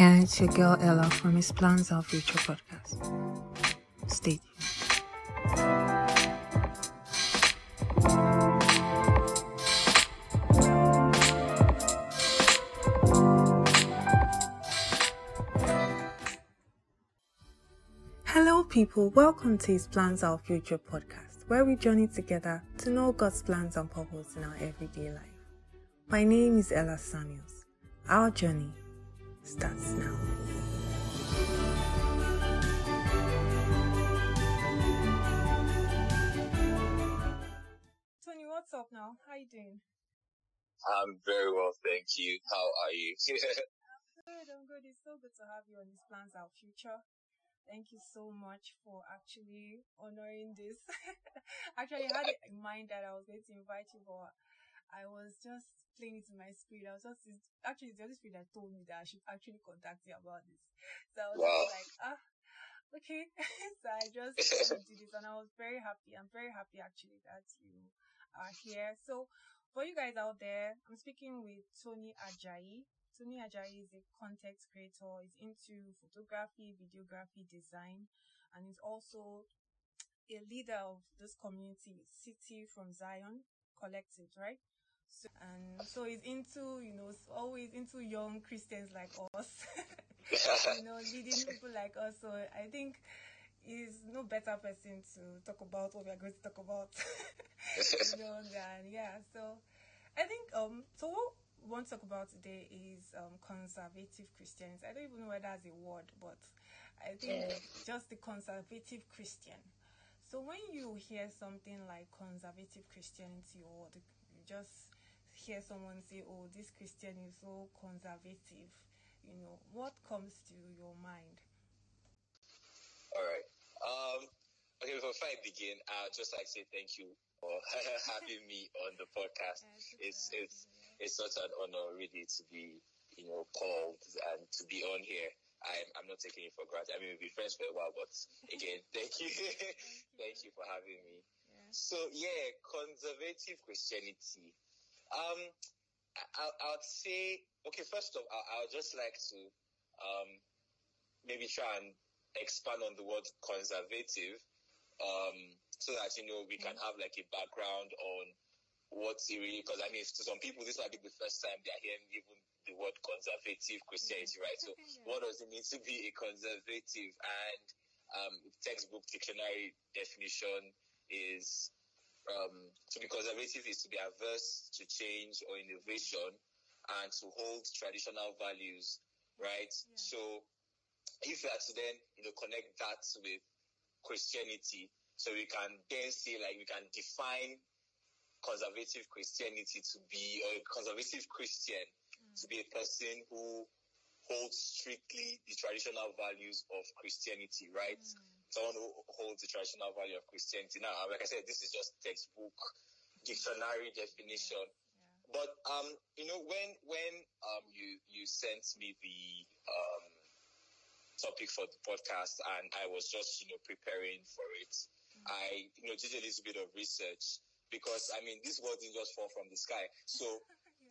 Yeah, it's your girl Ella from His Plans Our Future podcast. Stay tuned. Hello, people. Welcome to His Plans Our Future podcast, where we journey together to know God's plans and purpose in our everyday life. My name is Ella Samuels. Our journey starts now. Tony, what's up now? How you doing? I'm very well, thank you. How are you? I'm good, I'm good. It's so good to have you on His Plans Our Future. Thank you so much for actually honoring this. actually, I had it in mind that I was going to invite you, but I was just playing it in my spirit. I was just, actually, the Holy Spirit that told me that I should actually contact you about this. So I was Wow. just like, ah, okay. so I just to this and I was very happy. I'm very happy actually that you are here. So for you guys out there, I'm speaking with Tony Ajayi. Tony Ajayi is a content creator. He's into photography, videography, design, and he's also a leader of this community, City from Zion Collective, right? So, and so he's into, you know, always into young Christians like us, you know, leading people like us. So I think he's no better person to talk about what we are going to talk about. you know, than yeah. So I think um so what we want to talk about today is um conservative Christians. I don't even know whether that's a word, but I think just the conservative Christian. So when you hear something like conservative Christianity or the, just hear someone say, "Oh, this Christian is so conservative," you know, what comes to your mind? All right. Um, okay, before I begin, I'd just like to say thank you for having me on the podcast. It's it's it's such an honor, really, to be you know called and to be on here. I'm I'm not taking it for granted. I mean, we've been friends for a while, but again, thank you, thank you for having me. Yeah. So yeah, conservative Christianity. Um, I, I- would say okay. First off, I, I would just like to um maybe try and expand on the word conservative, um, so that you know we can have like a background on what's really. Because I mean, to some people, this might be the first time they're hearing even the word conservative Christianity, right? So, what does it mean to be a conservative? And um, textbook dictionary definition is um, to be conservative is to be averse to change or innovation and to hold traditional values, right? Yeah. So if you are to then, you know, connect that with Christianity, so we can then say like we can define conservative Christianity to be or a conservative Christian to be a person who holds strictly the traditional values of Christianity, right? Someone who holds the traditional value of Christianity. Now, like I said, this is just textbook dictionary definition. But um, you know, when when um you you sent me the um topic for the podcast and I was just you know preparing for it, I you know did a little bit of research because I mean this word didn't just fall from the sky. So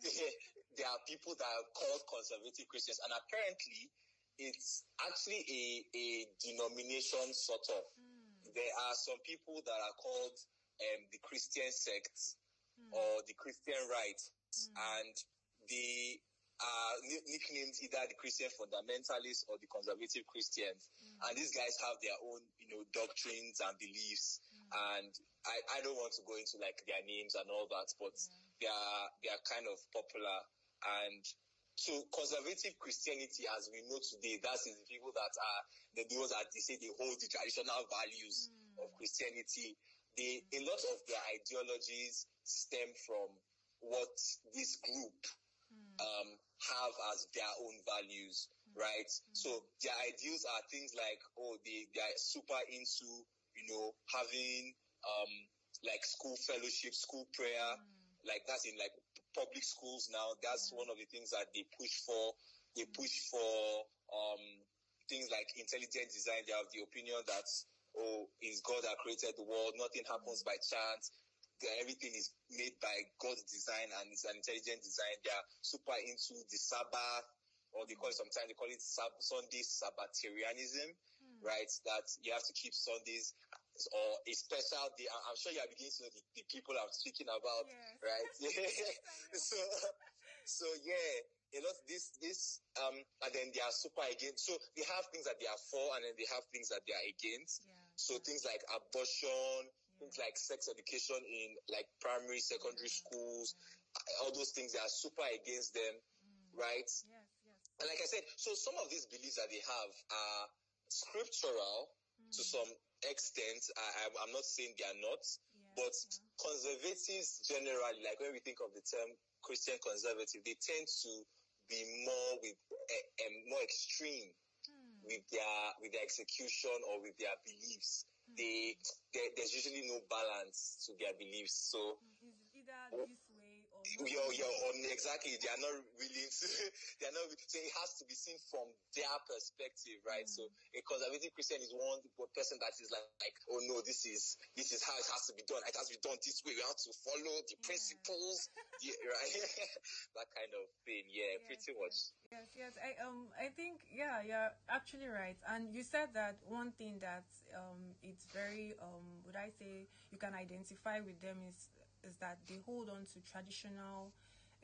there are people that are called conservative Christians, and apparently it's actually a a denomination sort of. Hmm. There are some people that are called um, the Christian sects hmm. or the Christian right, hmm. and they are ni- nicknamed either the Christian fundamentalists or the conservative Christians. And these guys have their own, you know, doctrines and beliefs. And I, I don't want to go into like their names and all that, but they are they are kind of popular. And so conservative Christianity, as we know today, that is the people that are the those that they say they hold the traditional values hmm. of Christianity. They a lot of their ideologies stem from what this group hmm. um, have as their own values, hmm. right? So their ideals are things like, oh, they, they are super into, you know, having um, like school fellowship, school prayer, like that's in like public schools now. That's one of the things that they push for. They push for um, things like intelligent design. They have the opinion that, oh, it's God that created the world. Nothing happens by chance. everything is made by God's design and it's an intelligent design. They are super into the Sabbath. or they call it sometimes they call it sab- Sunday Sabbatarianism, Hmm. right? That you have to keep Sundays or a special day. I'm sure you are beginning to know the, the people I'm speaking about, Yes. right? So, so yeah, a lot this this um, and then they are super against. So they have things that they are for, and then they have things that they are against. Yeah. So yeah, things like abortion, things like sex education in like primary, secondary yeah, schools, yeah. all those things they are super against them, Mm. right? Yes, yes. And like I said, so some of these beliefs that they have are scriptural to Mm. some extent. I, I'm not saying they are not, Yeah, but yeah. conservatives generally, like when we think of the term Christian conservative, they tend to be more with a, more extreme Hmm. with their with their execution or with their beliefs. Hmm. They there, there's usually no balance to their beliefs. So Hmm. It's either this way or not you're, this you're way. on exactly they are not willing to they are not so it has to be seen from their perspective right Mm. so a conservative christian is one person that is like, like oh no this is this is how it has to be done it has to be done this way we have to follow the Yeah. principles right that kind of thing yeah Yes, pretty yes. much Yes, yes. I um I think yeah, you're actually right. And you said that one thing that um it's very um would I say you can identify with them is is that they hold on to traditional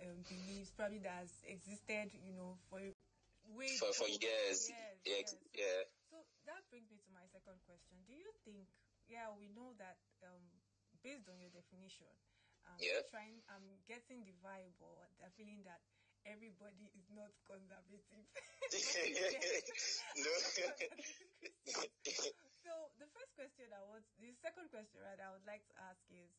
um, beliefs probably that has existed, you know, for way for for before- years. Yes, yeah, yeah. So that brings me to my second question. Do you think, yeah, we know that um, based on your definition, um, Yeah. trying, I'm getting the vibe or the feeling that everybody is not conservative. no. So the first question I want, the second question right, I would like to ask is,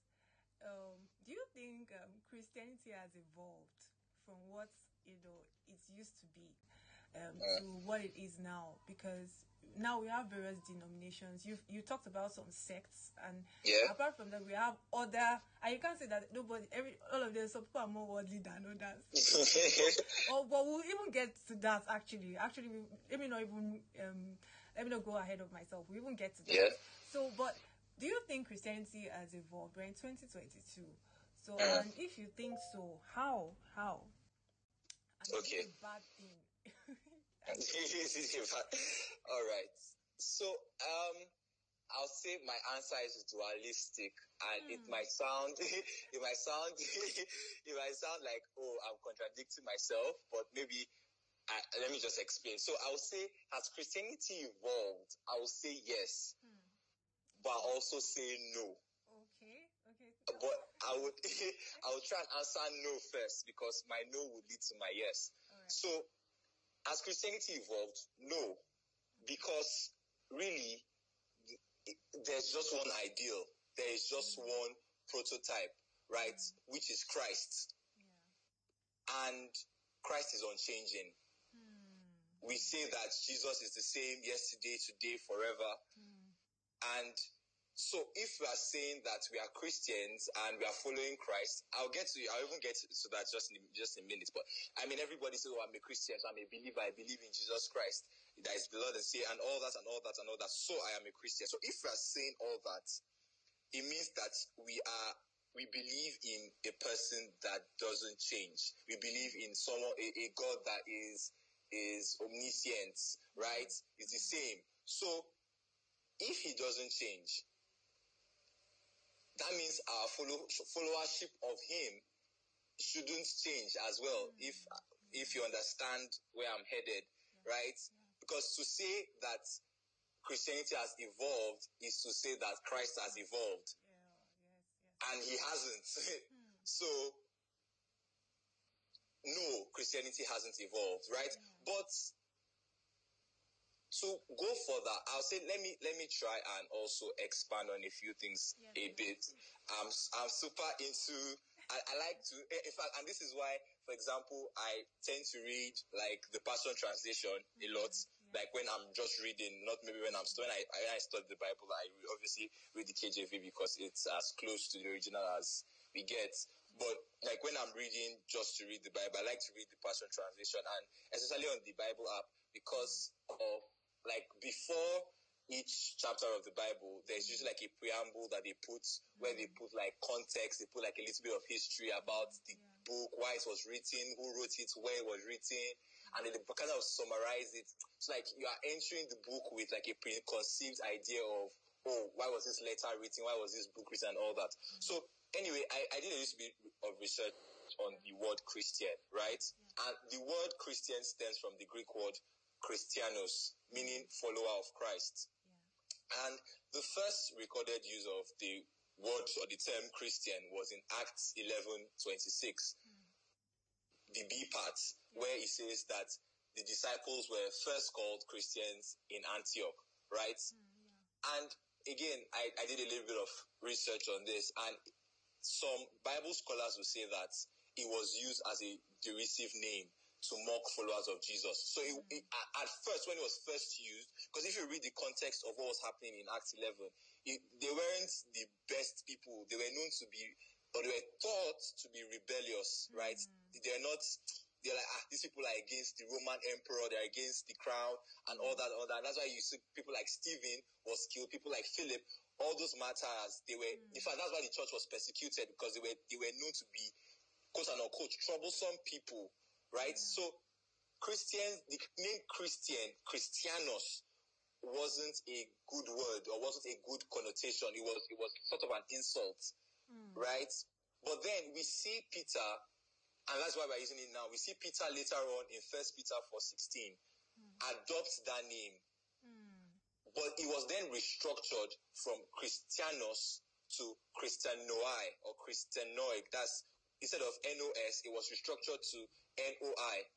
um, do you think um, Christianity has evolved from what you know it used to be um, Uh. to what it is now? Because now we have various denominations. You you talked about some sects, and Yeah. apart from that, we have other. And you can't say that nobody, every all of them, some people are more worldly than others. Oh, but we'll even get to that actually. Actually, we, let me not even um, let me not go ahead of myself. We even get to that. Yeah. So, but do you think Christianity has evolved? We're in 2022. So, Uh. and if you think so, how? How? And Okay. it a bad thing? All right. So, um, I'll say my answer is dualistic, and it Hmm. might sound, it might sound, it might sound like, oh, I'm contradicting myself, but maybe. I, let me just explain. So I'll say, has Christianity evolved? I will say yes, Hmm. But also say no. Okay. Okay. But I would, I would try and answer no first because my no would lead to my yes. Right. So, as Christianity evolved? No, because really, there's just one ideal. There is just Mm. one prototype, right? Mm. Which is Christ, Yeah. and Christ is unchanging. Hmm. We say that Jesus is the same yesterday, today, forever, Hmm. and so if we are saying that we are Christians and we are following Christ, I'll get to you. I'll even get to that just in just in a minute. But I mean, everybody says, "Oh, I'm a Christian, so I'm a believer. I believe in Jesus Christ. That is the Lord and say, and all that and all that and all that. So I am a Christian. So if we are saying all that, it means that we are we believe in a person that doesn't change. We believe in someone a, a God that is is omniscient, right? It's the same. So if he doesn't change, that means our follow, followership of him shouldn't change as well. If if you understand where I'm headed, right? Because to say that Christianity has evolved is to say that Christ has evolved, Yeah. Yes. Yes. and he hasn't. Hmm. so no, Christianity hasn't evolved, right? But to go further, I'll say let me let me try and also expand on a few things Yes, a bit. I'm I'm super into. I, I like to, eh, in fact, and this is why, for example, I tend to read like the Passion Translation a mm-hmm. lot. Yeah. Like when I'm just reading, not maybe when I'm when I when I study the Bible, I obviously read the KJV because it's as close to the original as we get. But like when I'm reading just to read the Bible, I like to read the Passion Translation, and especially on the Bible app because of like before each chapter of the Bible, there's usually like a preamble that they put where they put like context, they put like a little bit of history about the Yeah. book, why it was written, who wrote it, where it was written, and then they kind of summarize it. It's like you are entering the book with like a preconceived idea of, oh, why was this letter written? Why was this book written? And all that. Mm. So anyway, I, I did a little bit of research on the word Christian, right? And the word Christian stems from the Greek word Christianos, meaning follower of Christ. Yeah. And the first recorded use of the word or the term Christian was in Acts 11 26. Mm. The B part, yeah. where it says that the disciples were first called Christians in Antioch, right? Mm, yeah. And again, I, I did a little bit of research on this, and some Bible scholars will say that it was used as a derisive name to mock followers of Jesus. So it, it, at first, when it was first used, because if you read the context of what was happening in Acts 11, it, they weren't the best people. They were known to be, or they were thought to be rebellious, mm. right? They're not, they're like, ah, these people are against the Roman emperor, they're against the crown, and all that, all that. That's why you see people like Stephen was killed, people like Philip, all those matters, they were, mm. in fact, that's why the church was persecuted, because they were, they were known to be, quote unquote, troublesome people right? Mm. So Christians, the name Christian, Christianos, wasn't a good word or wasn't a good connotation. It was it was sort of an insult, mm. right? But then we see Peter, and that's why we're using it now. We see Peter later on in First Peter four sixteen mm. adopt that name, mm. but it was then restructured from Christianos to Christianoi or Christianoi. That's instead of NOS, it was restructured to NOI,